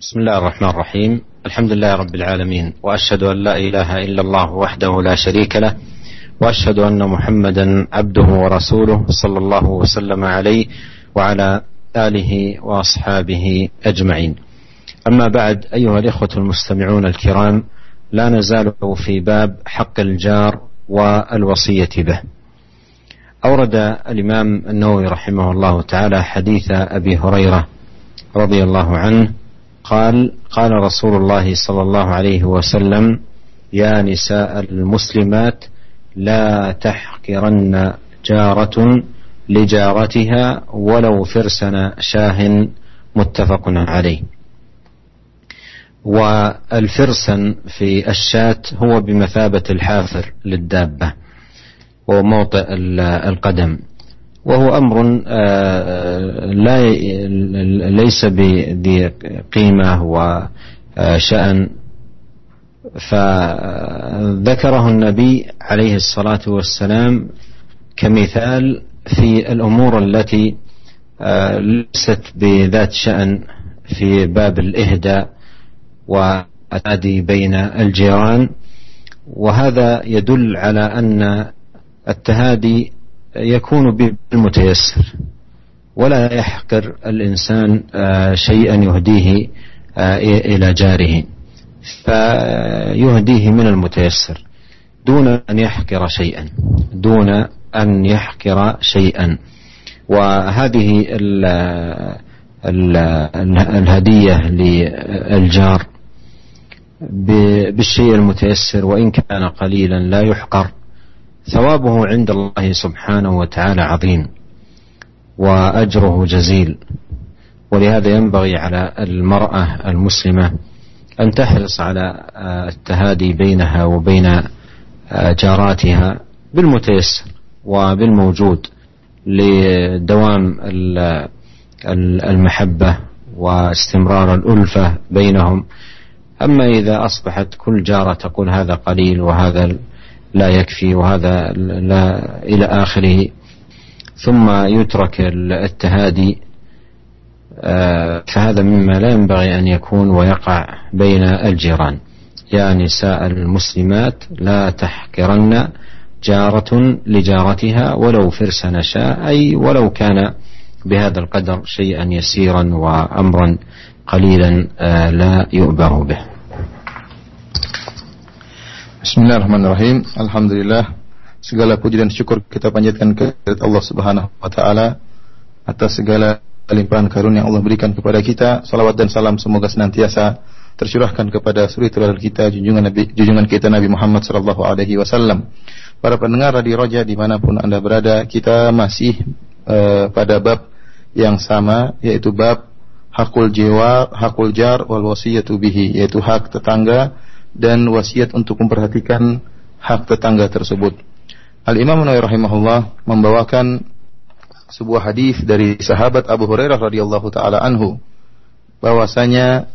بسم الله الرحمن الرحيم. الحمد لله رب العالمين وأشهد أن لا إله إلا الله وحده لا شريك له وأشهد أن محمدا عبده ورسوله صلى الله وسلم عليه وعلى آله وأصحابه أجمعين. أما بعد أيها الإخوة المستمعون الكرام لا نزال في باب حق الجار والوصية به. أورد الإمام النووي رحمه الله تعالى حديث أبي هريرة رضي الله عنه قال قال رسول الله صلى الله عليه وسلم يا نساء المسلمات لا تحقرن جارة لجارتها ولو فرسن شاه. متفق عليه. والفرسن في الشاة هو بمثابة الحافر للدابة وموطئ القدم. وهو أمر لا ليس بذي قيمة وشأن فذكره النبي عليه الصلاة والسلام كمثال في الأمور التي ليست بذات شأن في باب الإهداء والتعدي بين الجيران. وهذا يدل على أن التهادي يكون بالمتيسر. ولا يحقر الإنسان شيئا يهديه إلى جاره. فيهديه من المتيسر. دون أن يحقر شيئا. دون أن يحقر شيئا. وهذه ال ال الهدية للجار بالشيء المتيسر. وإن كان قليلا لا يحقر. ثوابه عند الله سبحانه وتعالى عظيم وأجره جزيل. ولهذا ينبغي على المرأة المسلمة أن تحرص على التهادي بينها وبين جاراتها بالمتيسر وبالموجود لدوام المحبة واستمرار الألفة بينهم. أما إذا أصبحت كل جارة تقول هذا قليل وهذا لا يكفي وهذا لا إلى آخره. ثم يترك التهادي فهذا مما لا ينبغي أن يكون ويقع بين الجيران. يا نساء المسلمات لا تحقرن جارة لجارتها ولو فرس نشاء أي ولو كان بهذا القدر شيئا يسيرا وأمرا قليلا لا يؤبر به. Bismillahirrahmanirrahim. Alhamdulillah. Segala puji dan syukur kita panjatkan kepada Allah Subhanahu wa taala atas segala limpahan karunia yang Allah berikan kepada kita. Salawat dan salam semoga senantiasa tercurahkan kepada suri teladan kita junjungan Nabi junjungan kita Nabi Muhammad sallallahu alaihi wasallam. Para pendengar Radio Roja di mana pun anda berada, kita masih uh, pada bab yang sama yaitu bab hakul jiwa, hakul jar wal wasiyatu bihi yaitu hak tetangga dan wasiat untuk memperhatikan hak tetangga tersebut. Al-Imam Nawawi rahimahullah membawakan sebuah hadis dari sahabat Abu Hurairah radhiyallahu taala anhu bahwasanya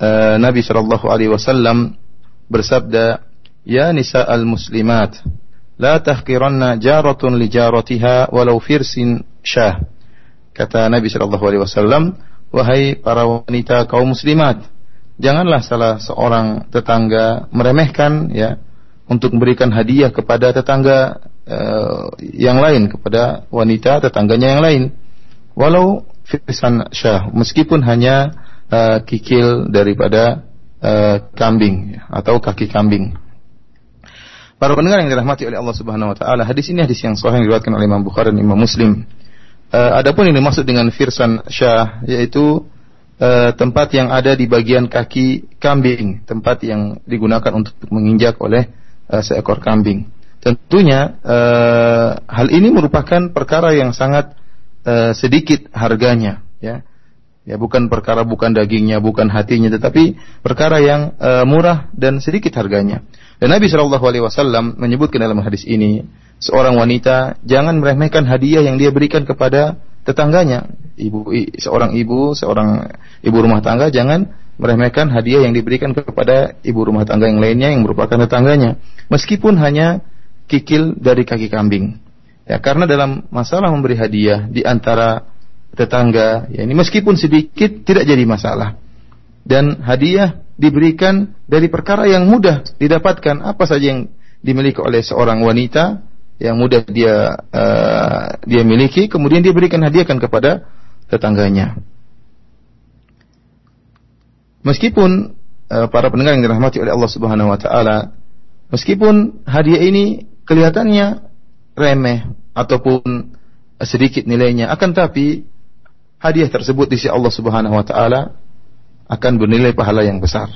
uh, Nabi sallallahu alaihi wasallam bersabda, "Ya nisa al-muslimat, la tahqiranna jaratun li jaratiha walau firsin syah." Kata Nabi sallallahu alaihi wasallam, "Wahai para wanita kaum muslimat, janganlah salah seorang tetangga meremehkan ya untuk memberikan hadiah kepada tetangga uh, yang lain kepada wanita tetangganya yang lain walau firsan syah meskipun hanya uh, kikil daripada uh, kambing atau kaki kambing Para pendengar yang dirahmati oleh Allah Subhanahu wa taala, hadis ini hadis yang sahih yang diriwayatkan oleh Imam Bukhari dan Imam Muslim. Uh, adapun yang dimaksud dengan firsan syah yaitu uh, tempat yang ada di bagian kaki kambing, tempat yang digunakan untuk menginjak oleh uh, seekor kambing. Tentunya uh, hal ini merupakan perkara yang sangat uh, sedikit harganya, ya. Ya bukan perkara bukan dagingnya, bukan hatinya, tetapi perkara yang uh, murah dan sedikit harganya. Dan Nabi Shallallahu Alaihi Wasallam menyebutkan dalam hadis ini, seorang wanita jangan meremehkan hadiah yang dia berikan kepada tetangganya. Ibu seorang ibu, seorang ibu rumah tangga jangan meremehkan hadiah yang diberikan kepada ibu rumah tangga yang lainnya yang merupakan tetangganya, meskipun hanya kikil dari kaki kambing. Ya, karena dalam masalah memberi hadiah di antara tetangga, ya ini meskipun sedikit tidak jadi masalah. dan hadiah diberikan dari perkara yang mudah didapatkan apa saja yang dimiliki oleh seorang wanita yang mudah dia uh, dia miliki kemudian dia berikan hadiahkan kepada tetangganya meskipun uh, para pendengar yang dirahmati oleh Allah Subhanahu wa taala meskipun hadiah ini kelihatannya remeh ataupun sedikit nilainya akan tapi hadiah tersebut di sisi Allah Subhanahu wa taala akan bernilai pahala yang besar.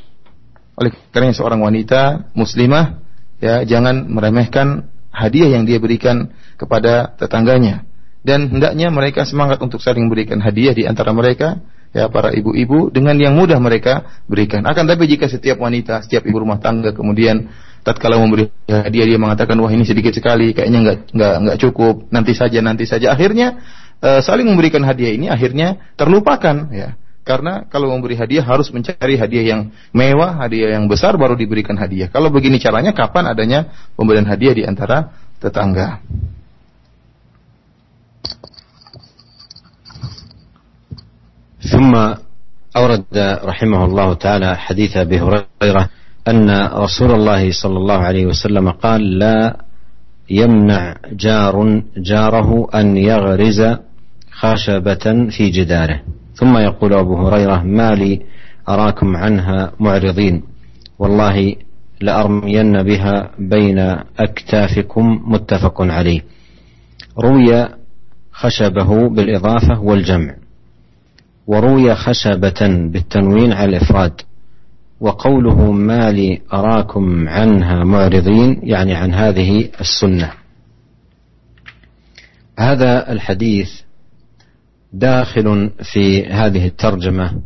Oleh karena seorang wanita muslimah ya jangan meremehkan hadiah yang dia berikan kepada tetangganya dan hendaknya mereka semangat untuk saling memberikan hadiah di antara mereka ya para ibu-ibu dengan yang mudah mereka berikan. Akan tapi jika setiap wanita, setiap ibu rumah tangga kemudian tatkala memberi hadiah dia mengatakan wah ini sedikit sekali, kayaknya nggak nggak nggak cukup, nanti saja nanti saja. Akhirnya uh, saling memberikan hadiah ini akhirnya terlupakan ya. Karena kalau memberi hadiah harus mencari hadiah yang mewah, hadiah yang besar baru diberikan hadiah. Kalau begini caranya kapan adanya pemberian hadiah di antara tetangga? ثم أورد رحمه الله تعالى حديث أبي هريرة أن رسول الله صلى الله عليه وسلم قال لا يمنع جار جاره أن يغرز خشبة في جداره ثم يقول أبو هريرة ما لي أراكم عنها معرضين. والله لأرمين بها بين أكتافكم متفق عليه. روي خشبه بالإضافة والجمع. وروي خشبة بالتنوين على الإفراد. وقوله ما لي أراكم عنها معرضين يعني عن هذه السنة. هذا الحديث داخل في هذه الترجمة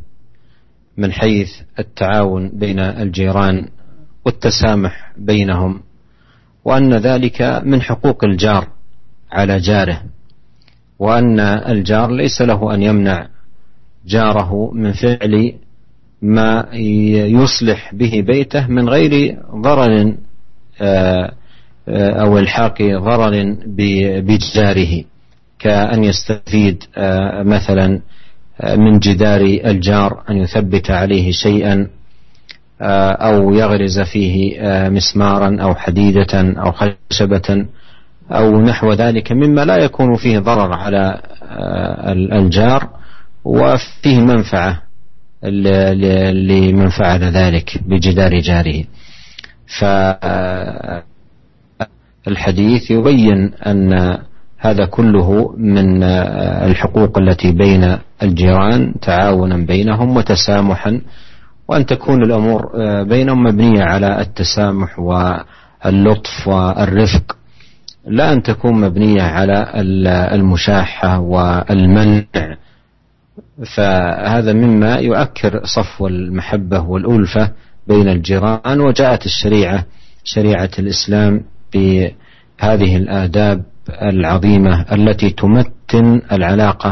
من حيث التعاون بين الجيران والتسامح بينهم وأن ذلك من حقوق الجار على جاره وأن الجار ليس له أن يمنع جاره من فعل ما يصلح به بيته من غير ضرر آه، آه، أو إلحاق ضرر بجاره. كأن يستفيد آه، مثلا آه، من جدار الجار أن يثبت عليه شيئا آه، أو يغرز فيه مسمارا أو حديدة أو خشبة أو نحو ذلك مما لا يكون فيه ضرر على الجار وفيه منفعة لمن فعل ذلك بجدار جاره. فالحديث يبين أن هذا كله من الحقوق التي بين الجيران تعاونا بينهم وتسامحا وأن تكون الأمور بينهم مبنية على التسامح واللطف والرفق لا أن تكون مبنية على المشاحة والمنع. فهذا مما يؤكر صفو المحبة والألفة بين الجيران وجاءت الشريعة شريعة الإسلام بهذه الآداب العظيمة التي تمتن العلاقة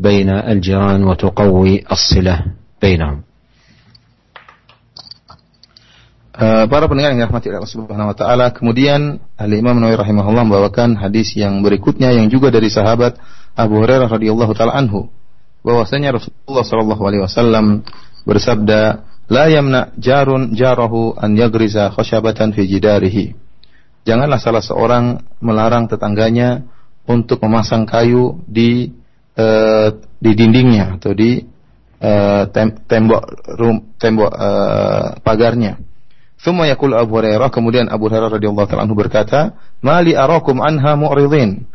بين الجيران وتقوي الصلة بينهم. para pendengar yang dirahmati Allah Subhanahu wa taala, kemudian Al Imam Nawawi rahimahullah membawakan hadis yang berikutnya yang juga dari sahabat Abu Hurairah radhiyallahu taala anhu bahwasanya Rasulullah sallallahu alaihi wasallam bersabda, "La yamna jarun jarahu an yagriza khashabatan fi jidarihi." Janganlah salah seorang melarang tetangganya untuk memasang kayu di uh, di dindingnya atau di uh, tem tembok rum, tembok uh, pagarnya. Semua yakul Abu Hurairah kemudian Abu Hurairah radhiyallahu taala berkata, "Mali arakum anha mu'ridin."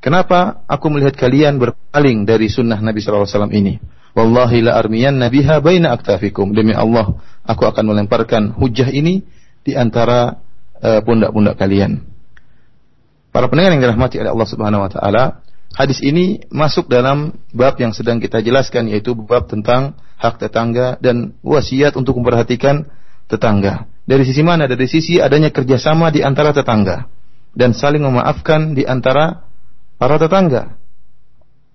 Kenapa aku melihat kalian berpaling dari sunnah Nabi sallallahu alaihi wasallam ini? Wallahi la armiyan nabiha baina aktafikum. Demi Allah, aku akan melemparkan hujah ini di antara pundak-pundak kalian. Para pendengar yang dirahmati oleh Allah Subhanahu wa taala, hadis ini masuk dalam bab yang sedang kita jelaskan yaitu bab tentang hak tetangga dan wasiat untuk memperhatikan tetangga. Dari sisi mana? Dari sisi adanya kerjasama di antara tetangga dan saling memaafkan di antara para tetangga.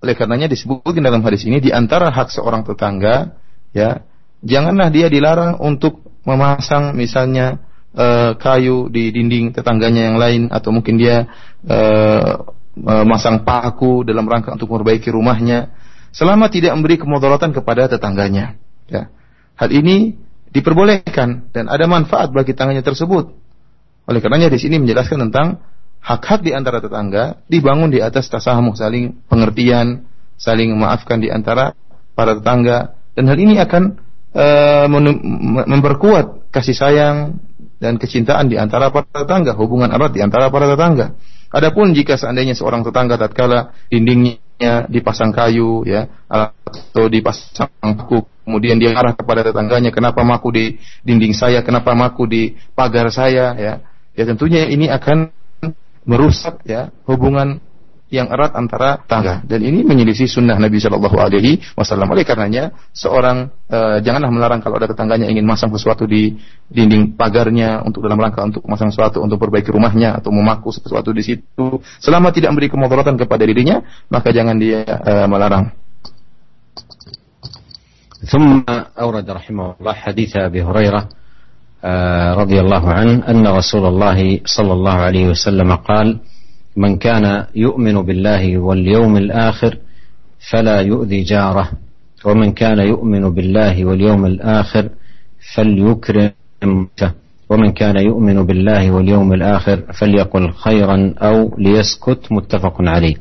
Oleh karenanya disebutkan dalam hadis ini di antara hak seorang tetangga, ya, janganlah dia dilarang untuk memasang misalnya uh, kayu di dinding tetangganya yang lain atau mungkin dia uh, masang paku dalam rangka untuk memperbaiki rumahnya selama tidak memberi kemudaratan kepada tetangganya. Ya. Hal ini diperbolehkan dan ada manfaat bagi tangannya tersebut. Oleh karenanya di sini menjelaskan tentang hak-hak di antara tetangga dibangun di atas tasamuh, saling pengertian, saling memaafkan di antara para tetangga. Dan hal ini akan uh, memperkuat kasih sayang dan kecintaan di antara para tetangga, hubungan erat di antara para tetangga. Adapun jika seandainya seorang tetangga tatkala dindingnya dipasang kayu ya atau dipasang paku kemudian dia marah kepada tetangganya kenapa maku di dinding saya, kenapa maku di pagar saya ya. Ya tentunya ini akan merusak ya hubungan yang erat antara tangga dan ini menyelisih sunnah Nabi Shallallahu Alaihi Wasallam. Oleh karenanya seorang e, janganlah melarang kalau ada tetangganya ingin masang sesuatu di dinding pagarnya untuk dalam rangka untuk masang sesuatu untuk perbaiki rumahnya atau memaku sesuatu di situ selama tidak memberi kemudaratan kepada dirinya maka jangan dia e, melarang. ثم أورد رحمه الله حديث أبي هريرة رضي الله عنه أن رسول الله صلى الله عليه وسلم قال من كان يؤمن بالله واليوم الآخر فلا يؤذي جاره ومن كان يؤمن بالله واليوم الآخر فليكرم ومن كان يؤمن بالله واليوم الآخر فليقل خيرا أو ليسكت متفق عليه.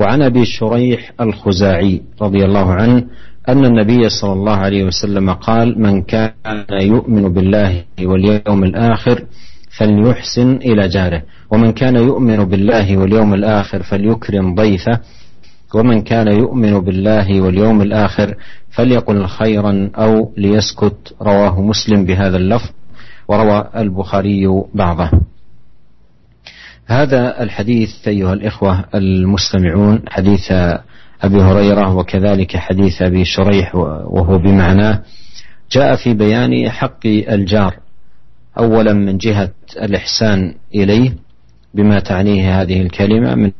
وعن أبي شريح الخزاعي رضي الله عنه أن النبي صلى الله عليه وسلم قال من كان يؤمن بالله واليوم الآخر فليحسن إلى جاره. ومن كان يؤمن بالله واليوم الآخر فليكرم ضيفه. ومن كان يؤمن بالله واليوم الآخر فليقل خيرا أو ليسكت. رواه مسلم بهذا اللفظ. وروى البخاري بعضه. هذا الحديث أيها الإخوة المستمعون حديث أبي هريرة وكذلك حديث أبي شريح وهو بمعناه جاء في بيان حق الجار. أولا من جهة الإحسان إليه بما تعنيه هذه الكلمة من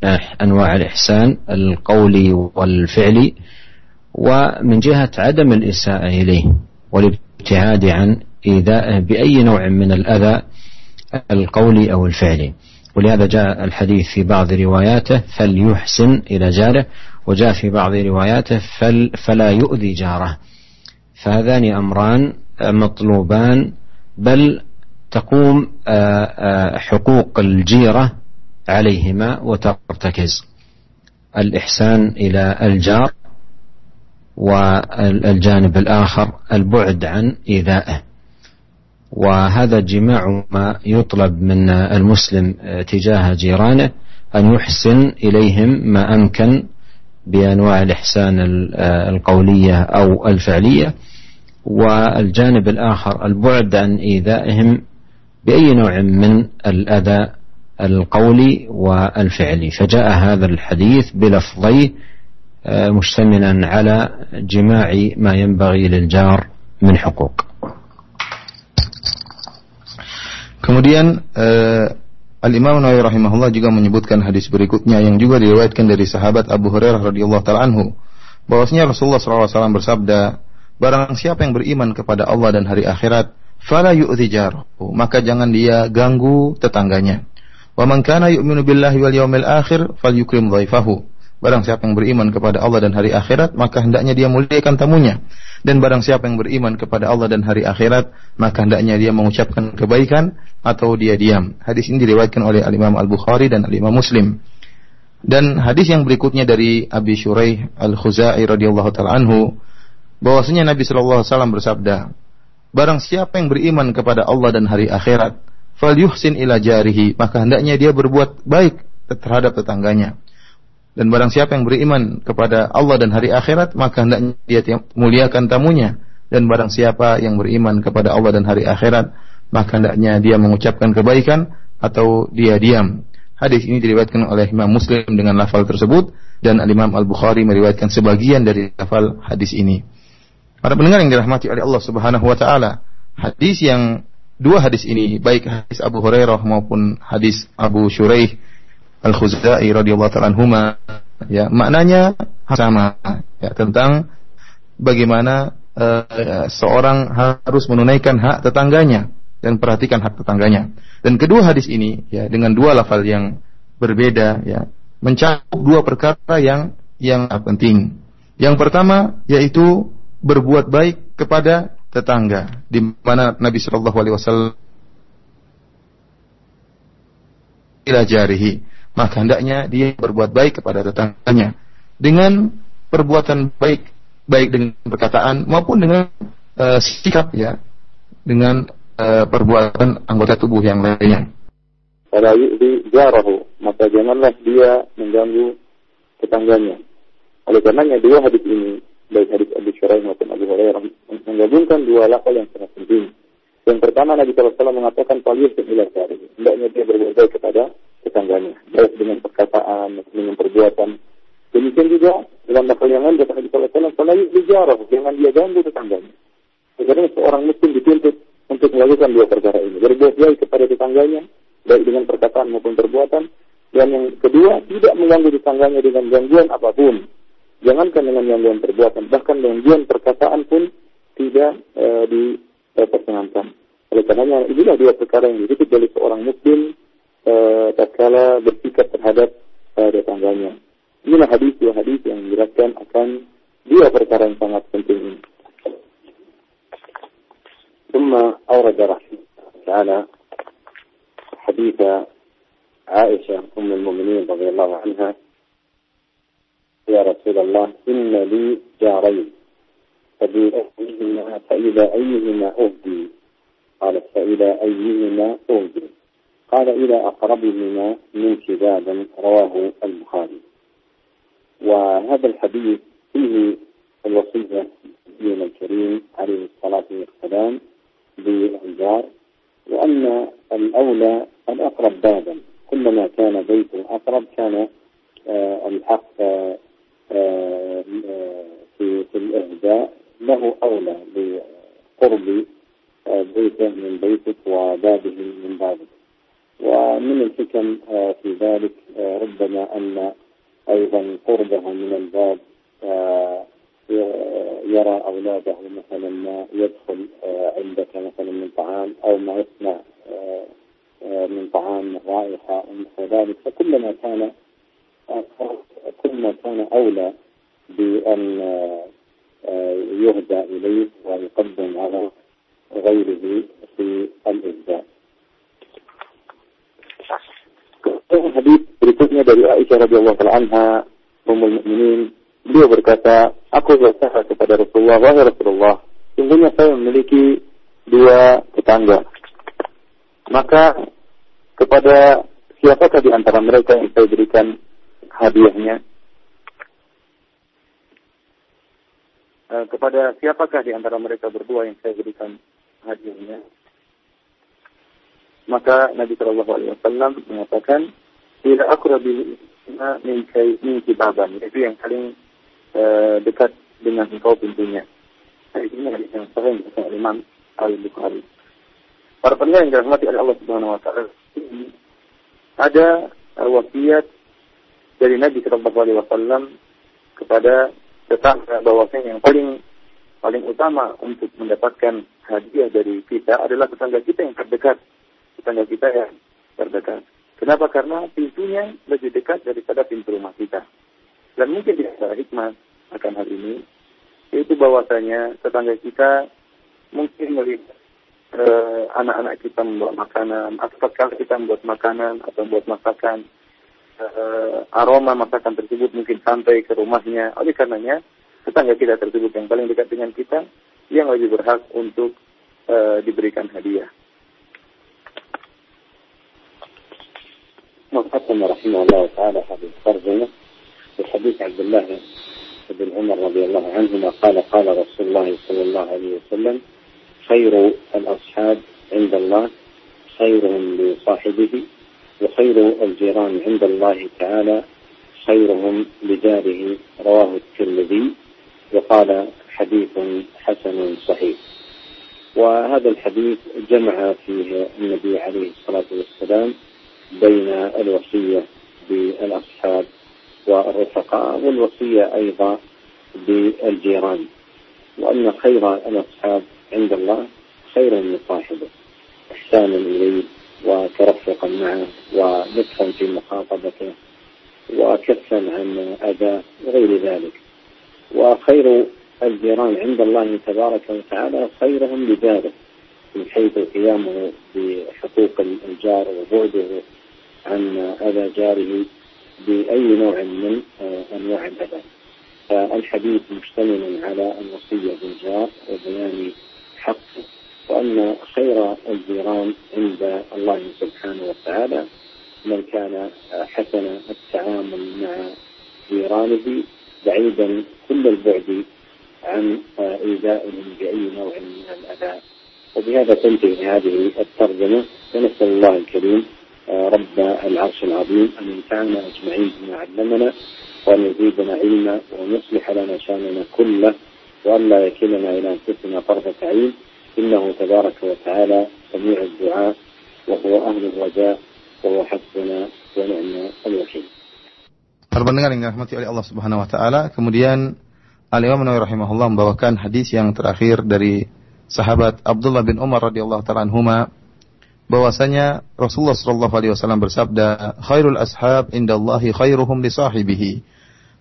أنواع الإحسان القولي والفعلي ومن جهة عدم الإساءة إليه والابتعاد عن إيذائه بأي نوع من الأذى القولي أو الفعلي ولهذا جاء الحديث في بعض رواياته فليحسن إلى جاره وجاء في بعض رواياته فل فلا يؤذي جاره. فهذان أمران مطلوبان بل تقوم آه، آه، حقوق الجيرة عليهما وترتكز. الإحسان إلى الجار والجانب الآخر البعد عن إيذائه. وهذا جماع ما يطلب من المسلم تجاه جيرانه أن يحسن إليهم ما أمكن بأنواع الإحسان القولية أو الفعلية. والجانب الآخر البعد عن إيذائهم بأي نوع من الأذى القولي والفعلي فجاء هذا الحديث بلفظي مشتملا على جماع ما ينبغي للجار من حقوق Kemudian uh, Al-Imam Nawawi rahimahullah juga menyebutkan hadis berikutnya yang juga diriwayatkan dari sahabat Abu Hurairah radhiyallahu taala anhu bahwasanya Rasulullah SAW bersabda barang siapa yang beriman kepada Allah dan hari akhirat fala yu'dhi maka jangan dia ganggu tetangganya. Wa man kana yu'minu billahi wal yawmil akhir falyukrim dhaifahu. Barang siapa yang beriman kepada Allah dan hari akhirat, maka hendaknya dia muliakan tamunya. Dan barang siapa yang beriman kepada Allah dan hari akhirat, maka hendaknya dia mengucapkan kebaikan atau dia diam. Hadis ini diriwayatkan oleh Al-Imam Al-Bukhari dan Al-Imam Muslim. Dan hadis yang berikutnya dari Abi Shuraih Al-Khuzai radhiyallahu taala anhu bahwasanya Nabi sallallahu alaihi wasallam bersabda, Barang siapa yang beriman kepada Allah dan hari akhirat, fal yuhsin ila jarihi, maka hendaknya dia berbuat baik terhadap tetangganya. Dan barang siapa yang beriman kepada Allah dan hari akhirat, maka hendaknya dia muliakan tamunya. Dan barang siapa yang beriman kepada Allah dan hari akhirat, maka hendaknya dia mengucapkan kebaikan atau dia diam. Hadis ini diriwayatkan oleh Imam Muslim dengan lafal tersebut dan Imam Al-Bukhari meriwayatkan sebagian dari lafal hadis ini. Para pendengar yang dirahmati oleh Allah Subhanahu wa taala, hadis yang dua hadis ini baik hadis Abu Hurairah maupun hadis Abu Shuraih Al-Khuzai radhiyallahu taala anhuma ya maknanya sama ya tentang bagaimana uh, seorang harus menunaikan hak tetangganya dan perhatikan hak tetangganya. Dan kedua hadis ini ya dengan dua lafal yang berbeda ya mencakup dua perkara yang yang penting. Yang pertama yaitu berbuat baik kepada tetangga di mana Nabi Shallallahu alaihi wasallam ila jarihi maka hendaknya dia berbuat baik kepada tetangganya dengan perbuatan baik baik dengan perkataan maupun dengan uh, sikap ya dengan uh, perbuatan anggota tubuh yang lainnya. Pada jarahu, maka janganlah dia mengganggu tetangganya. Oleh karenanya dua hadis ini baik hadis Abu Syuraih maupun Abu Hurairah menggabungkan dua lafal yang sangat penting. Yang pertama Nabi SAW mengatakan paliyus dan ilah jari. Hendaknya dia berbuat baik kepada tetangganya. Baik dengan perkataan, dengan perbuatan. Demikian juga dalam lafal yang lain kata Nabi SAW, paliyus dijarah. Jangan dia ganggu tetangganya. Karena seorang muslim dituntut untuk melakukan dua perkara ini. Berbuat baik kepada tetangganya, baik dengan perkataan maupun perbuatan. Dan yang kedua, tidak mengganggu tetangganya dengan gangguan apa pun Jangankan dengan gangguan perbuatan, bahkan gangguan perkataan pun tidak e, diperkenankan. Oleh karenanya inilah dua perkara yang ditutup oleh seorang muslim e, tatkala bersikap terhadap e, tetangganya. Inilah hadis dua hadis yang menjelaskan akan dua perkara yang sangat penting ini. ثم أورد رحمه تعالى حديث عائشة أم المؤمنين رضي الله عنها يا رسول الله إن لي جارين. فبأيهما فإلى أيهما أهدي؟ قالت فإلى أيهما أهدي؟ قال إلى أقربهما من شبابا رواه البخاري. وهذا الحديث فيه الوصية النبي الكريم عليه الصلاة والسلام بالجار وأن الأولى الأقرب بابا. كلما كان بيت أقرب كان آه، الحق آه، في في الإهداء له أولى بقرب بيته من بيتك وبابه من بابك. ومن الحكم في ذلك ربما أن أيضا قربه من الباب يرى أولاده مثلا ما يدخل عندك مثلا من طعام أو ما يصنع من طعام رائحة ومثل ذلك. فكلما كان كل كان أولى بأن يهدى إليه ويقدم على غيره في الإهداء Hadis berikutnya dari Aisyah radhiyallahu anha, Ummul Mukminin, beliau berkata, aku berkata kepada Rasulullah, wahai Rasulullah, sungguhnya saya memiliki dua tetangga. Maka kepada siapakah di antara mereka yang saya berikan hadiahnya uh, kepada siapakah di antara mereka berdua yang saya berikan hadiahnya maka Nabi Shallallahu Alaihi Wasallam mengatakan tidak aku lebih min kibaban itu yang paling uh, dekat dengan engkau pintunya. Nah, ini yang sahih dari Imam Al Bukhari. Para pendengar yang dirahmati oleh Allah Subhanahu Wa Taala ada wasiat dari Nabi Shallallahu Alaihi Wasallam kepada tetangga bahwasanya yang paling paling utama untuk mendapatkan hadiah dari kita adalah tetangga kita yang terdekat, tetangga kita yang terdekat. Kenapa? Karena pintunya lebih dekat daripada pintu rumah kita. Dan mungkin tidak ada hikmah akan hal ini, yaitu bahwasanya tetangga kita mungkin melihat eh, anak-anak kita membuat makanan, atau kalau kita membuat makanan atau membuat masakan, uh, aroma masakan tersebut mungkin sampai ke rumahnya. Oleh karenanya, tetangga kita tersebut yang paling dekat dengan kita, yang lebih berhak untuk uh, diberikan hadiah. وختم رحمه الله تعالى هذه الترجمة بحديث عبد الله بن عمر رضي الله عنهما قال قال رسول الله صلى الله عليه وسلم خير الأصحاب عند الله خيرهم لصاحبه وخير الجيران عند الله تعالى خيرهم لجاره رواه الترمذي وقال حديث حسن صحيح. وهذا الحديث جمع فيه النبي عليه الصلاة والسلام بين الوصية بالأصحاب والرفقاء والوصية أيضا بالجيران. وأن خير الأصحاب عند الله خير من صاحبه. إحسانا إليه وترفقا معه ولطفا في مخاطبته وكفا عن أذاه وغير ذلك. وخير الجيران عند الله تبارك وتعالى خيرهم لجاره من حيث قيامه بحقوق الجار وبعده عن أذى جاره بأي نوع من أنواع الأذى. فالحديث مشتمل على الوصية بالجار وبيان حقه. وأن خير الجيران عند الله سبحانه وتعالى من كان حسن التعامل مع جيرانه بعيدا كل البعد عن إيذائهم بأي نوع من الأذى. وبهذا تنتهي هذه الترجمة. ونسأل الله الكريم رب العرش العظيم أن ينفعنا أجمعين بما علمنا وأن يزيدنا علما وأن يصلح لنا شأننا كله وأن لا يكلنا إلى أنفسنا طرفة عين. إنه تبارك وتعالى سميع الدعاء وهو أهل الرجاء وهو حسبنا ونعم الوكيل Para pendengar yang dirahmati oleh Allah Subhanahu wa taala, kemudian Al-Imam Nawawi rahimahullah membawakan hadis yang terakhir dari sahabat Abdullah bin Umar radhiyallahu taala anhuma bahwasanya Rasulullah sallallahu alaihi wasallam bersabda, "Khairul ashab indallahi khairuhum li sahibihi."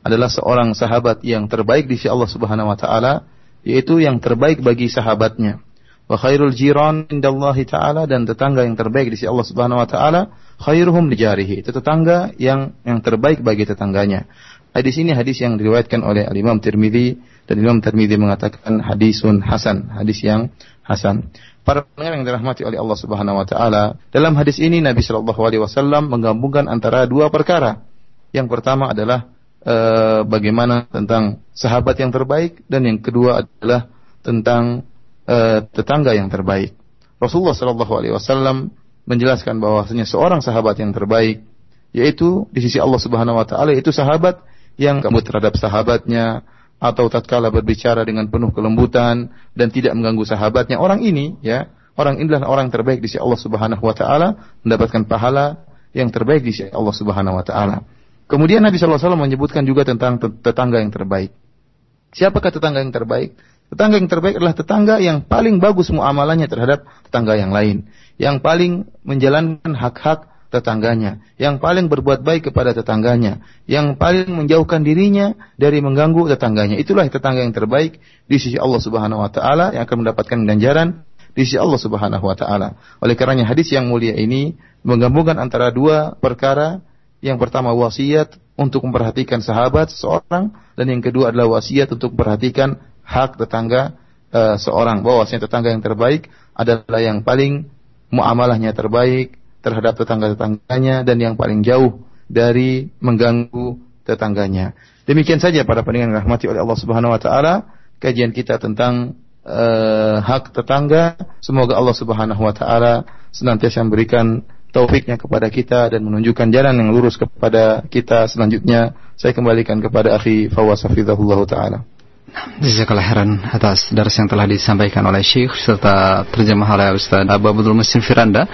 Adalah seorang sahabat yang terbaik di sisi Allah Subhanahu wa taala, yaitu yang terbaik bagi sahabatnya. Wa khairul jiran indallahi ta'ala dan tetangga yang terbaik di sisi Allah Subhanahu wa taala khairuhum li jarihi. Itu tetangga yang yang terbaik bagi tetangganya. Hadis ini hadis yang diriwayatkan oleh Imam Tirmidzi dan Imam Tirmidzi mengatakan hadisun hasan, hadis yang hasan. Para pendengar yang dirahmati oleh Allah Subhanahu wa taala, dalam hadis ini Nabi Shallallahu alaihi wasallam menggabungkan antara dua perkara. Yang pertama adalah e, bagaimana tentang sahabat yang terbaik dan yang kedua adalah tentang uh, tetangga yang terbaik. Rasulullah Shallallahu Alaihi Wasallam menjelaskan bahwasanya seorang sahabat yang terbaik yaitu di sisi Allah Subhanahu Wa Taala itu sahabat yang kamu terhadap sahabatnya atau tatkala berbicara dengan penuh kelembutan dan tidak mengganggu sahabatnya orang ini ya orang ini adalah orang terbaik di sisi Allah Subhanahu Wa Taala mendapatkan pahala yang terbaik di sisi Allah Subhanahu Wa Taala. Kemudian Nabi SAW menyebutkan juga tentang tetangga yang terbaik. Siapakah tetangga yang terbaik? Tetangga yang terbaik adalah tetangga yang paling bagus muamalahnya terhadap tetangga yang lain. Yang paling menjalankan hak-hak tetangganya. Yang paling berbuat baik kepada tetangganya. Yang paling menjauhkan dirinya dari mengganggu tetangganya. Itulah tetangga yang terbaik di sisi Allah Subhanahu wa taala yang akan mendapatkan ganjaran di sisi Allah Subhanahu wa taala. Oleh karenanya hadis yang mulia ini menggabungkan antara dua perkara yang pertama wasiat untuk memperhatikan sahabat seseorang dan yang kedua adalah wasiat untuk memperhatikan hak tetangga uh, seorang bahwasanya tetangga yang terbaik adalah yang paling muamalahnya terbaik terhadap tetangga-tetangganya dan yang paling jauh dari mengganggu tetangganya. Demikian saja para pendengar rahmati oleh Allah Subhanahu wa taala kajian kita tentang uh, hak tetangga. Semoga Allah Subhanahu wa taala senantiasa memberikan taufiknya kepada kita dan menunjukkan jalan yang lurus kepada kita selanjutnya. Saya kembalikan kepada akhi Fawaz taala. Jazakallah khairan atas dars yang telah disampaikan oleh Syekh serta terjemah oleh Ustaz Abu Abdul Muslim Firanda.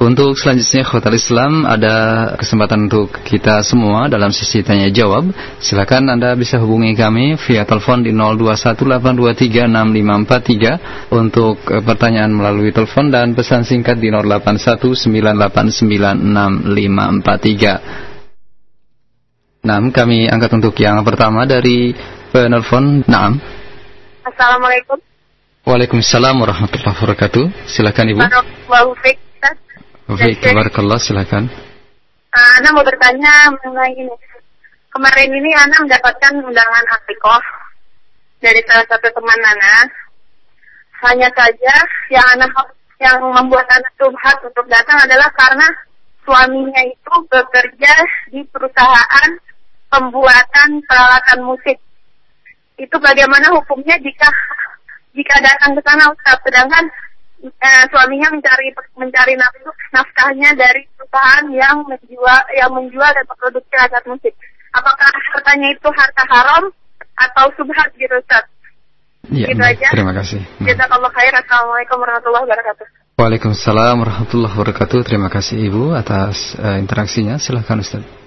Untuk selanjutnya Khotal Islam ada kesempatan untuk kita semua dalam sesi tanya jawab. Silakan Anda bisa hubungi kami via telepon di 0218236543 untuk eh, pertanyaan melalui telepon dan pesan singkat di 0819896543. Nah, kami angkat untuk yang pertama dari penelpon. Naam. Assalamualaikum. Waalaikumsalam warahmatullahi wabarakatuh. Silakan Ibu. Baik, barakallah, silakan. Uh, Ana mau bertanya mengenai ini. Kemarin ini Ana mendapatkan undangan Afrikoh dari salah satu teman Ana. Hanya saja yang Ana yang membuat Ana subhat untuk datang adalah karena suaminya itu bekerja di perusahaan pembuatan peralatan musik itu bagaimana hukumnya jika jika datang ke sana Ustaz sedangkan eh, suaminya mencari mencari nafkah nafkahnya dari perusahaan yang menjual yang menjual dan memproduksi alat musik apakah hartanya itu harta haram atau subhat gitu Ustaz Ya, gitu aja. Terima kasih. Jazakallah khair. Assalamualaikum warahmatullahi wabarakatuh. Waalaikumsalam warahmatullahi wabarakatuh. Terima kasih Ibu atas uh, interaksinya. Silahkan Ustaz.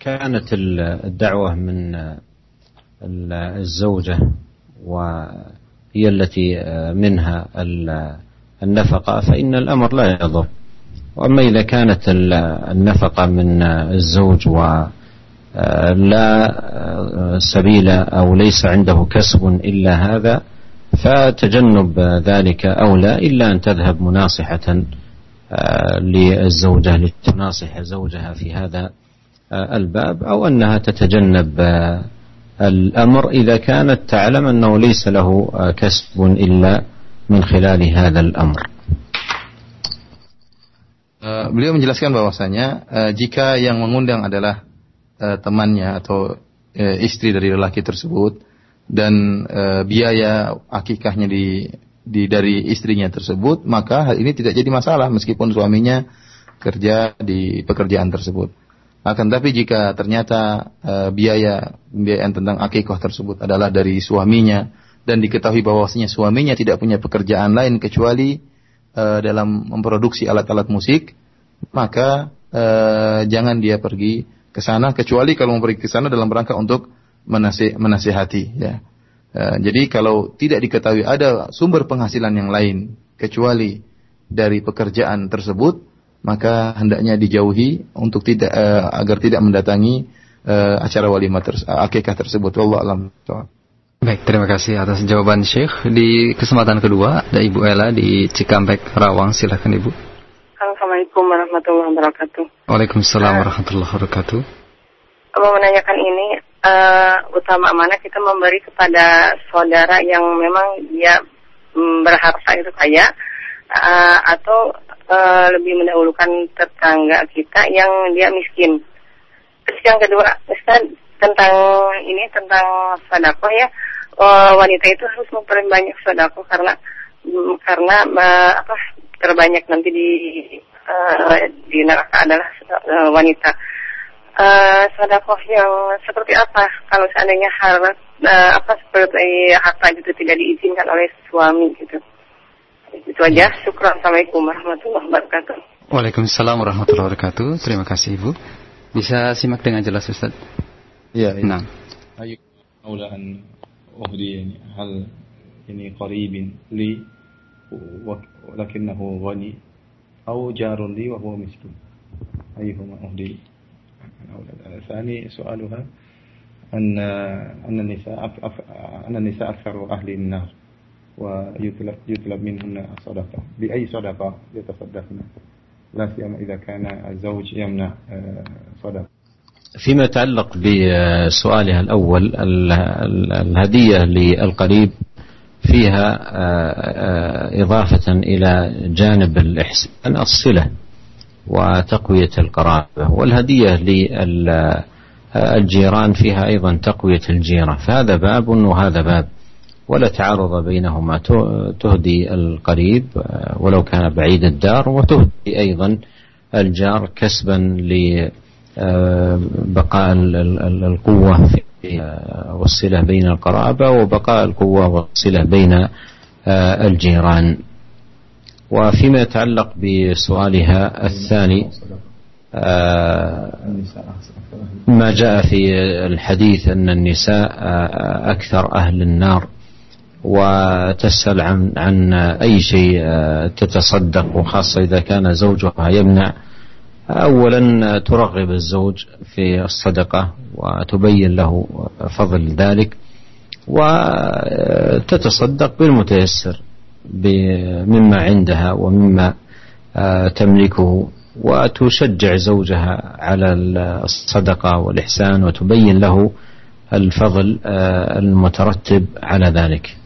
كانت الدعوة من الزوجة وهي التي منها النفقة فإن الأمر لا يضر. وأما إذا كانت النفقة من الزوج و لا سبيل أو ليس عنده كسب إلا هذا فتجنب ذلك أولى إلا أن تذهب مناصحة للزوجة لتناصح زوجها في هذا الباب أو أنها تتجنب الأمر إذا كانت تعلم أنه ليس له كسب إلا من خلال هذا الأمر beliau menjelaskan bahwasanya uh, jika yang mengundang adalah uh, temannya atau uh, istri dari lelaki tersebut dan uh, biaya akikahnya di, di dari istrinya tersebut, maka hal ini tidak jadi masalah meskipun suaminya kerja di pekerjaan tersebut. Akan tapi jika ternyata uh, biaya pembiayaan tentang akikah tersebut adalah dari suaminya dan diketahui bahwasanya suaminya tidak punya pekerjaan lain kecuali uh, dalam memproduksi alat-alat musik, maka uh, jangan dia pergi ke sana kecuali kalau mau pergi ke sana dalam rangka untuk menasih, menasihati ya. Uh, jadi kalau tidak diketahui ada sumber penghasilan yang lain kecuali dari pekerjaan tersebut, maka hendaknya dijauhi untuk tidak uh, agar tidak mendatangi uh, acara walimah ters akikah tersebut. Allah alam. Baik, terima kasih atas jawaban Syekh. Di kesempatan kedua ada Ibu Ella di Cikampek, Rawang. Silakan Ibu. Assalamualaikum warahmatullahi wabarakatuh. Waalaikumsalam warahmatullahi wabarakatuh. Mau menanyakan ini, uh, utama mana kita memberi kepada saudara yang memang dia um, berharta itu kaya, uh, atau uh, lebih mendahulukan tetangga kita yang dia miskin. Terus yang kedua, Ustaz, tentang ini tentang sodako ya, uh, wanita itu harus memperbanyak sodako karena um, karena uh, apa terbanyak nanti di uh, di neraka adalah uh, wanita. Uh, yang seperti apa kalau seandainya harta uh, apa seperti harta itu tidak diizinkan oleh suami gitu. Itu aja. Syukur. Assalamualaikum warahmatullahi wabarakatuh. Waalaikumsalam warahmatullahi wabarakatuh. Terima kasih Ibu. Bisa simak dengan jelas Ustaz? Iya. Ya. Nah. Ayo, أولى أن أهدي هل يعني قريب لي ولكنه غني أو جار لي وهو مسكين أيهما أهدي ثاني سؤالها أن أن النساء أن النساء أكثر أهل النار ويطلب يطلب منهن صدقة. بأي صدقة يتصدقن؟ لا سيما إذا كان الزوج يمنع صدقة. فيما يتعلق بسؤالها الأول الهدية للقريب فيها إضافة إلى جانب الإحسان الصلة وتقوية القرابة والهدية للجيران فيها أيضا تقوية الجيرة فهذا باب وهذا باب. ولا تعارض بينهما. تهدي القريب ولو كان بعيد الدار وتهدي أيضا الجار كسبا لبقاء القوة في والصلة بين القرابة وبقاء القوة والصلة بين الجيران. وفيما يتعلق بسؤالها الثاني ما جاء في الحديث أن النساء أكثر أهل النار. وتسأل عن عن أي شيء تتصدق وخاصة إذا كان زوجها يمنع. أولا ترغب الزوج في الصدقة وتبين له فضل ذلك وتتصدق بالمتيسر مما عندها ومما تملكه وتشجع زوجها على الصدقة والإحسان وتبين له الفضل المترتب على ذلك.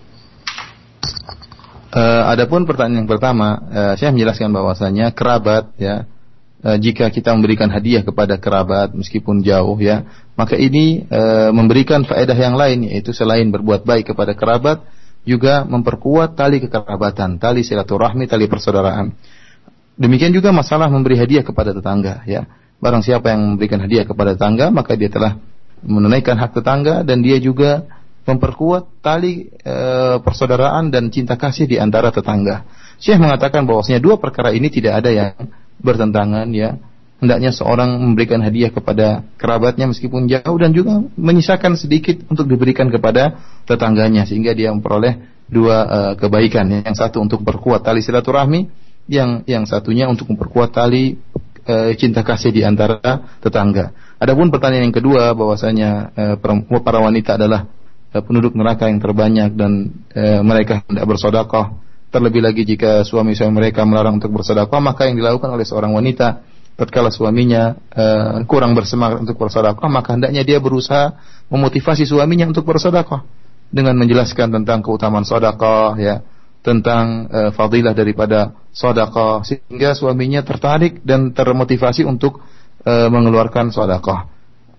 Uh, adapun pertanyaan yang pertama, uh, saya menjelaskan bahwasanya kerabat ya e, jika kita memberikan hadiah kepada kerabat meskipun jauh ya, maka ini e, memberikan faedah yang lain yaitu selain berbuat baik kepada kerabat juga memperkuat tali kekerabatan, tali silaturahmi, tali persaudaraan. Demikian juga masalah memberi hadiah kepada tetangga ya. Barang siapa yang memberikan hadiah kepada tetangga maka dia telah menunaikan hak tetangga dan dia juga memperkuat tali e, persaudaraan dan cinta kasih di antara tetangga. Syekh mengatakan bahwasanya dua perkara ini tidak ada yang bertentangan ya. Hendaknya seorang memberikan hadiah kepada kerabatnya meskipun jauh dan juga menyisakan sedikit untuk diberikan kepada tetangganya sehingga dia memperoleh dua uh, kebaikan. Yang satu untuk berkuat tali silaturahmi yang yang satunya untuk memperkuat tali e, cinta kasih di antara tetangga. Adapun pertanyaan yang kedua bahwasanya e, para wanita adalah e, penduduk neraka yang terbanyak dan e, mereka tidak bersedekah. Terlebih lagi jika suami-suami mereka melarang untuk bersedekah, maka yang dilakukan oleh seorang wanita tatkala suaminya uh, kurang bersemangat untuk bersedekah, maka hendaknya dia berusaha memotivasi suaminya untuk bersedekah dengan menjelaskan tentang keutamaan sedekah ya, tentang uh, fadilah daripada sedekah sehingga suaminya tertarik dan termotivasi untuk uh, mengeluarkan sedekah.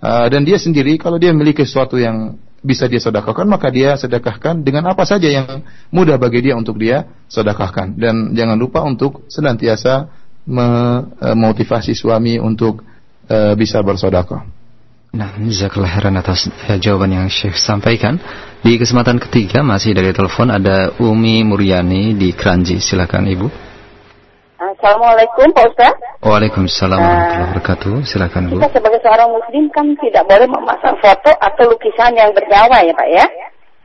Uh, dan dia sendiri kalau dia memiliki sesuatu yang bisa dia sedekahkan maka dia sedekahkan dengan apa saja yang mudah bagi dia untuk dia sedekahkan dan jangan lupa untuk senantiasa memotivasi suami untuk uh, bisa bersedekah. Nah, jazakallah khairan atas ya, jawaban yang Syekh sampaikan. Di kesempatan ketiga masih dari telepon ada Umi Muryani di Kranji. Silakan Ibu. Assalamualaikum Pak Ustaz. Waalaikumsalam warahmatullahi wabarakatuh. Silakan Bu. Kita sebagai seorang muslim kan tidak boleh memasang foto atau lukisan yang bernyawa ya Pak ya.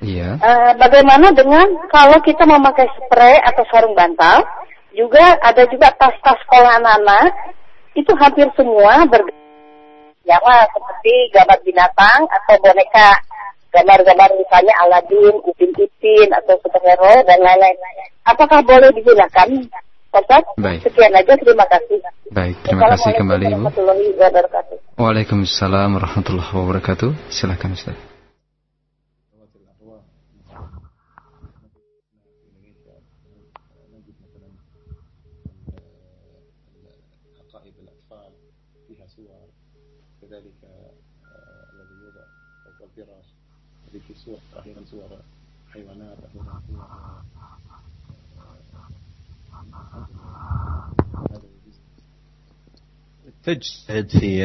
Iya. Uh, bagaimana dengan kalau kita memakai spray atau sarung bantal juga ada juga tas-tas sekolah anak-anak itu hampir semua bernyawa seperti gambar binatang atau boneka gambar-gambar misalnya Aladin, Upin Ipin atau superhero dan lain-lain. Apakah boleh digunakan? Ustaz? Baik. Sekian aja, terima kasih. Baik, terima kasih kembali Ibu. warahmatullahi wabarakatuh. Waalaikumsalam warahmatullahi wabarakatuh. Silakan Ustaz. تجتهد في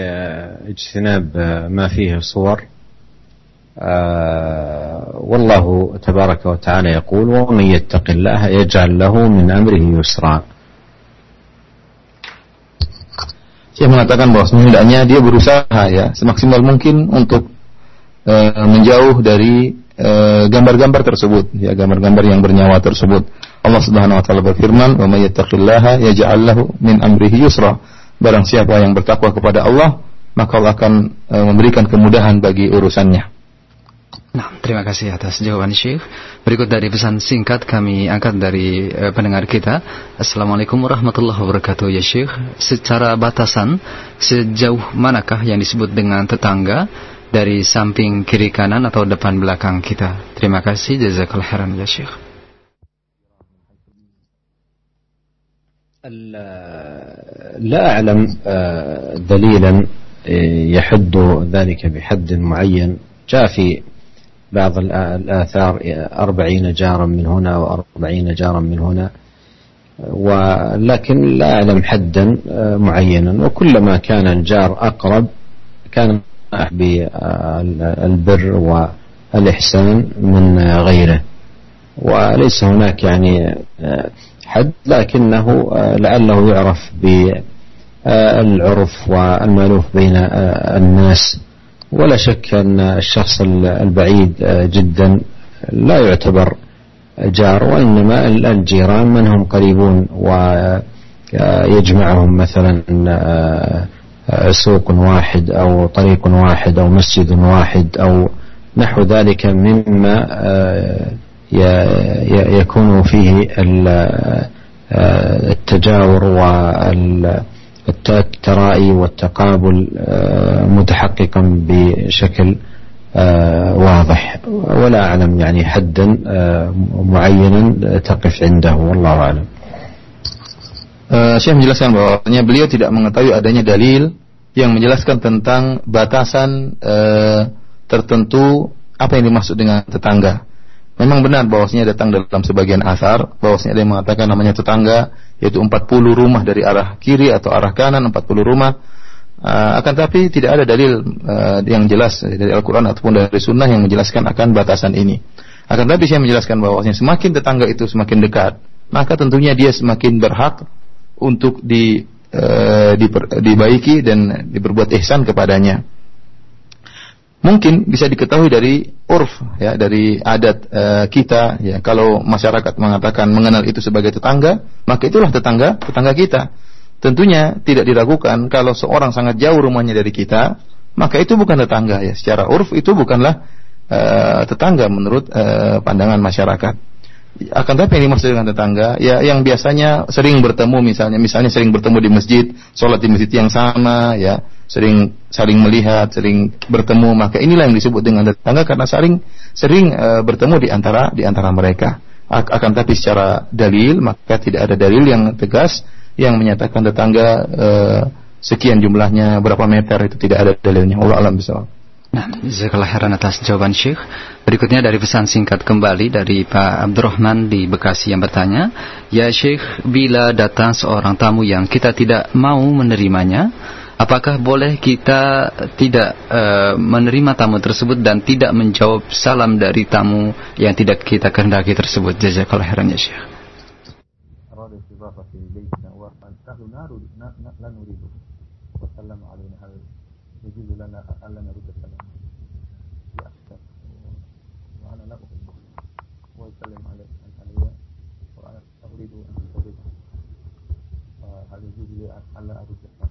اجتناب ما فيه صور والله تبارك وتعالى يقول ومن يتق الله يجعل له من أمره يسرا Saya mengatakan bahwa hendaknya dia berusaha ya semaksimal mungkin untuk uh, menjauh dari gambar-gambar uh, tersebut ya gambar-gambar yang bernyawa tersebut. Allah Subhanahu wa taala berfirman, "Wa may yattaqillaha yaj'al lahu min amrihi yusra." Barang siapa yang bertakwa kepada Allah, maka Allah akan e, memberikan kemudahan bagi urusannya. Nah, terima kasih atas jawaban Syekh. Berikut dari pesan singkat kami angkat dari e, pendengar kita. Assalamualaikum warahmatullahi wabarakatuh ya Syekh. Secara batasan, sejauh manakah yang disebut dengan tetangga dari samping kiri kanan atau depan belakang kita? Terima kasih. Jazakallah khairan ya Syekh. لا أعلم دليلا يحد ذلك بحد معين جاء في بعض الآثار أربعين جارا من هنا وأربعين جارا من هنا ولكن لا أعلم حدا معينا وكلما كان الجار أقرب كان بالبر والإحسان من غيره. وليس هناك يعني حد لكنه آه، لعله يعرف بالعرف والمألوف بين آه، الناس. ولا شك أن الشخص البعيد آه، جدا لا يعتبر جار وإنما الجيران من هم قريبون ويجمعهم مثلا سوق واحد أو طريق واحد أو مسجد واحد أو نحو ذلك مما يكون فيه التجاور والترائي والتقابل متحققا بشكل واضح. ولا أعلم يعني حدا معينا تقف عنده والله أعلم. Uh, Syekh menjelaskan bahwa beliau tidak mengetahui adanya dalil yang menjelaskan tentang batasan uh, tertentu apa yang dimaksud dengan tetangga. Memang benar bahwasanya datang dalam sebagian asar bahwasanya ada yang mengatakan namanya tetangga yaitu 40 rumah dari arah kiri atau arah kanan 40 rumah. Uh, akan tapi tidak ada dalil uh, yang jelas dari Al-Qur'an ataupun dari sunnah yang menjelaskan akan batasan ini. Akan tapi saya menjelaskan bahwasanya semakin tetangga itu semakin dekat, maka tentunya dia semakin berhak untuk di, uh, diper, dibaiki dan diperbuat ihsan kepadanya. mungkin bisa diketahui dari urf ya dari adat uh, kita ya. Kalau masyarakat mengatakan mengenal itu sebagai tetangga maka itulah tetangga tetangga kita. Tentunya tidak diragukan kalau seorang sangat jauh rumahnya dari kita maka itu bukan tetangga ya. Secara urf itu bukanlah uh, tetangga menurut uh, pandangan masyarakat akan tapi ini maksud dengan tetangga ya yang biasanya sering bertemu misalnya misalnya sering bertemu di masjid sholat di masjid yang sama ya sering saling melihat sering bertemu maka inilah yang disebut dengan tetangga karena saling sering uh, bertemu di antara di antara mereka. Akan tapi secara dalil maka tidak ada dalil yang tegas yang menyatakan tetangga uh, sekian jumlahnya berapa meter itu tidak ada dalilnya. Allah alam bisa Nah, jazakallah khairan atas jawaban Syekh. Berikutnya dari pesan singkat kembali dari Pak Abdurrahman di Bekasi yang bertanya, "Ya Syekh, bila datang seorang tamu yang kita tidak mau menerimanya, apakah boleh kita tidak uh, menerima tamu tersebut dan tidak menjawab salam dari tamu yang tidak kita kehendaki tersebut?" Jazakallah khairan ya Syekh. يجوز لنا ألا نرد السلام وأشكر وأنا لا أحبه ويسلم علي علي وأنا أريد أن أستفيد هل يجوز لي ألا أرد السلام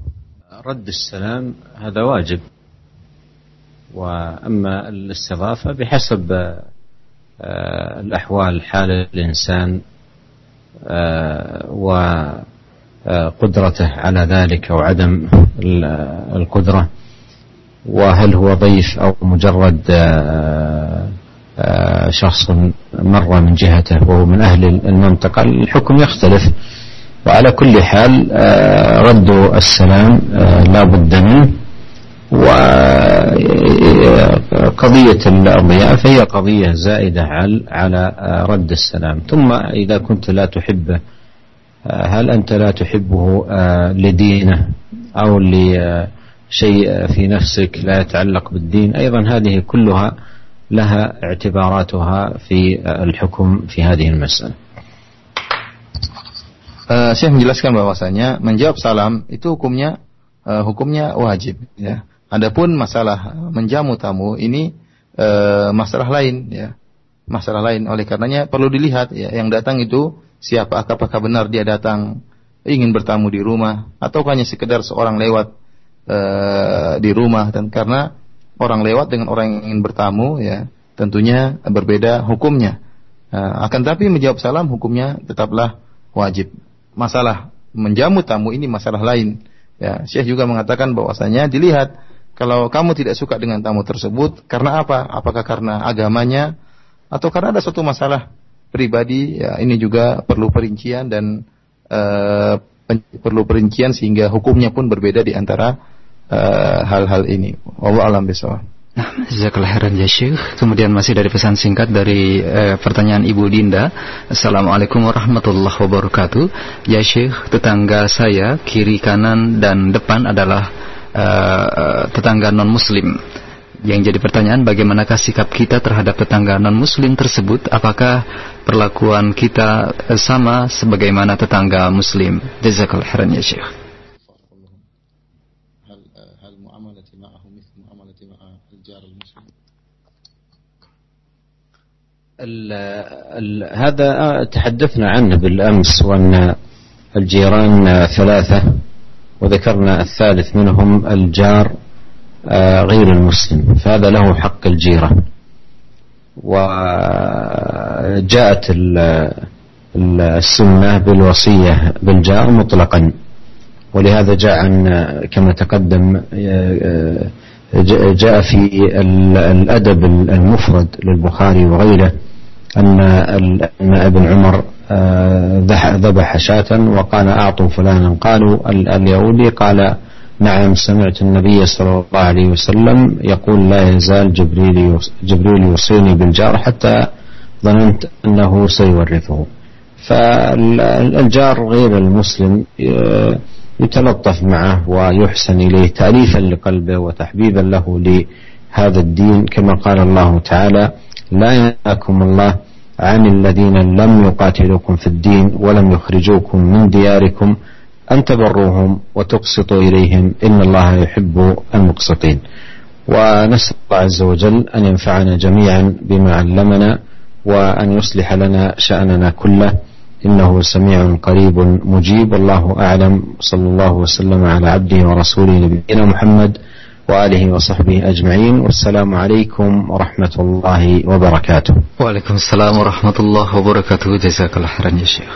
رد السلام هذا واجب. وأما الاستضافة بحسب آه، الأحوال حال الإنسان آه، وقدرته آه، على ذلك أو عدم القدرة. وهل هو ضيف أو مجرد آه، آه، شخص مر من جهته وهو من أهل المنطقة؟ الحكم يختلف. وعلى كل حال آه، رد السلام لا بد منه. وقضية الضيافة هي قضية زائدة على رد السلام. ثم إذا كنت لا تحبه هل أنت لا تحبه لدينه أو لشيء في نفسك لا يتعلق بالدين أيضا هذه كلها لها اعتباراتها في الحكم في هذه المسألة Uh, Syekh menjelaskan bahwasanya menjawab salam itu hukumnya uh, hukumnya wajib ya. Adapun masalah menjamu tamu ini uh, masalah lain ya. Masalah lain oleh karenanya perlu dilihat ya yang datang itu siapa apakah benar dia datang ingin bertamu di rumah atau hanya sekedar seorang lewat uh, di rumah dan karena orang lewat dengan orang yang ingin bertamu ya tentunya berbeda hukumnya. Uh, akan tapi menjawab salam hukumnya tetaplah wajib. Masalah menjamu tamu ini masalah lain. Ya, Syekh juga mengatakan bahwasanya dilihat kalau kamu tidak suka dengan tamu tersebut karena apa? Apakah karena agamanya atau karena ada suatu masalah pribadi? Ya, ini juga perlu perincian dan uh, perlu perincian sehingga hukumnya pun berbeda di antara Eh, hal-hal uh, ini. Allah alam bisawab. Nah, jazakallah khairan ya Syekh. Kemudian masih dari pesan singkat dari eh, pertanyaan Ibu Dinda. Assalamualaikum warahmatullahi wabarakatuh. Ya Syekh, tetangga saya kiri kanan dan depan adalah eh, tetangga non muslim. Yang jadi pertanyaan bagaimanakah sikap kita terhadap tetangga non muslim tersebut? Apakah perlakuan kita eh, sama sebagaimana tetangga muslim? Jazakallah khairan ya Syekh. ال ال هذا تحدثنا عنه بالأمس وأن الجيران ثلاثة وذكرنا الثالث منهم الجار آه، غير المسلم فهذا له حق الجيرة. وجاءت السنة بالوصية بالجار مطلقا. ولهذا جاء عن كما تقدم آه، جاء في الأدب المفرد للبخاري وغيره أن أن ابن عمر آه، ذبح شاة وقال أعطوا فلانا. قالوا اليهودي قال نعم سمعت النبي صلى الله عليه وسلم يقول لا يزال جبريل جبريل يوصيني بالجار حتى ظننت أنه سيورثه. فالجار غير المسلم آه، يتلطف معه ويحسن إليه تأليفا لقلبه وتحبيبا له لهذا الدين كما قال الله تعالى لا ينهاكم الله عن الذين لم يقاتلوكم في الدين ولم يخرجوكم من دياركم أن تبروهم وتقسطوا إليهم إن الله يحب المقسطين. ونسأل الله عز وجل أن ينفعنا جميعا بما علمنا وأن يصلح لنا شأننا كله. إنه سميع قريب مجيب. والله أعلم. صلى الله وسلم على عبده ورسوله نبينا محمد وآله وصحبه أجمعين والسلام عليكم ورحمة الله وبركاته وعليكم السلام ورحمة الله وبركاته جزاك الله خيرا يا شيخ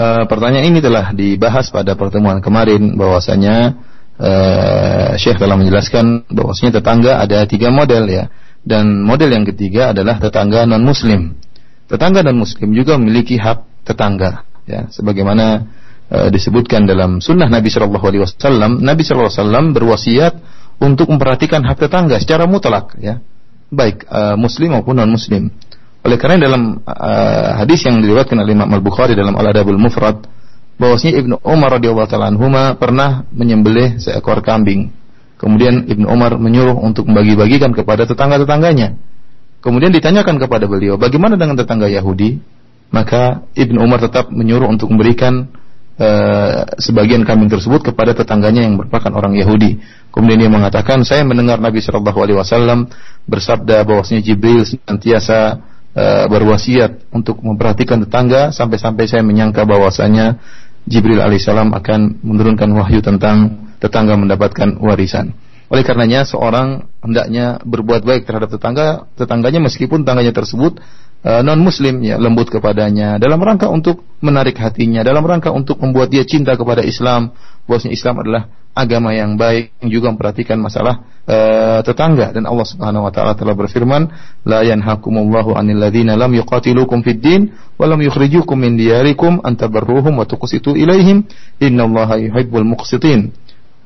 Uh, pertanyaan ini telah dibahas pada pertemuan kemarin bahwasanya uh, Syekh telah menjelaskan bahwasanya tetangga ada tiga model ya dan model yang ketiga adalah tetangga non Muslim. Tetangga non Muslim juga memiliki hak tetangga ya sebagaimana uh, disebutkan dalam sunnah Nabi Shallallahu Alaihi Wasallam Nabi Shallallahu Alaihi Wasallam berwasiat untuk memperhatikan hak tetangga secara mutlak ya baik uh, Muslim maupun non Muslim. Oleh karena dalam uh, hadis yang diriwayatkan oleh Imam Al-Bukhari dalam Al-Adabul Mufrad bahwasanya Ibnu Umar radhiyallahu taala pernah menyembelih seekor kambing. Kemudian Ibnu Umar menyuruh untuk membagi-bagikan kepada tetangga-tetangganya. Kemudian ditanyakan kepada beliau, bagaimana dengan tetangga Yahudi? Maka Ibnu Umar tetap menyuruh untuk memberikan uh, sebagian kambing tersebut kepada tetangganya yang merupakan orang Yahudi. Kemudian dia mengatakan, saya mendengar Nabi Shallallahu Alaihi Wasallam bersabda bahwasanya Jibril senantiasa uh, berwasiat untuk memperhatikan tetangga sampai-sampai saya menyangka bahwasanya Jibril alaihissalam akan menurunkan wahyu tentang tetangga mendapatkan warisan. Oleh karenanya seorang hendaknya berbuat baik terhadap tetangga, tetangganya meskipun tetangganya tersebut uh, non muslim ya lembut kepadanya. Dalam rangka untuk menarik hatinya, dalam rangka untuk membuat dia cinta kepada Islam, bahwasanya Islam adalah agama yang baik yang juga memperhatikan masalah uh, tetangga. Dan Allah Subhanahu wa taala telah berfirman la yanhakumullahu 'anil ladzina lam yuqatilukum fid din wa lam yukhrijukum min diyarikum an tabarruhum wa tuqsitu ilaihim. Innallaha yuhibbul muqsitin.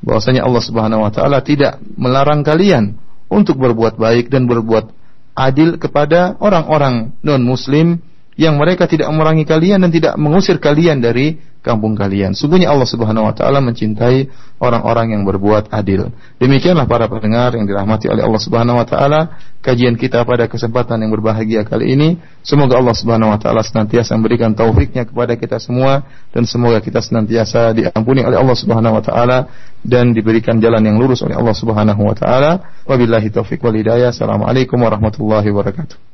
Bahwasanya Allah Subhanahu wa taala tidak melarang kalian untuk berbuat baik dan berbuat adil kepada orang-orang non muslim yang mereka tidak memerangi kalian dan tidak mengusir kalian dari kampung kalian. Sungguhnya Allah Subhanahu wa taala mencintai orang-orang yang berbuat adil. Demikianlah para pendengar yang dirahmati oleh Allah Subhanahu wa taala, kajian kita pada kesempatan yang berbahagia kali ini. Semoga Allah Subhanahu wa taala senantiasa memberikan taufiknya kepada kita semua dan semoga kita senantiasa diampuni oleh Allah Subhanahu wa taala dan diberikan jalan yang lurus oleh Allah Subhanahu wa taala. Wabillahi taufik wal hidayah. Assalamualaikum warahmatullahi wabarakatuh.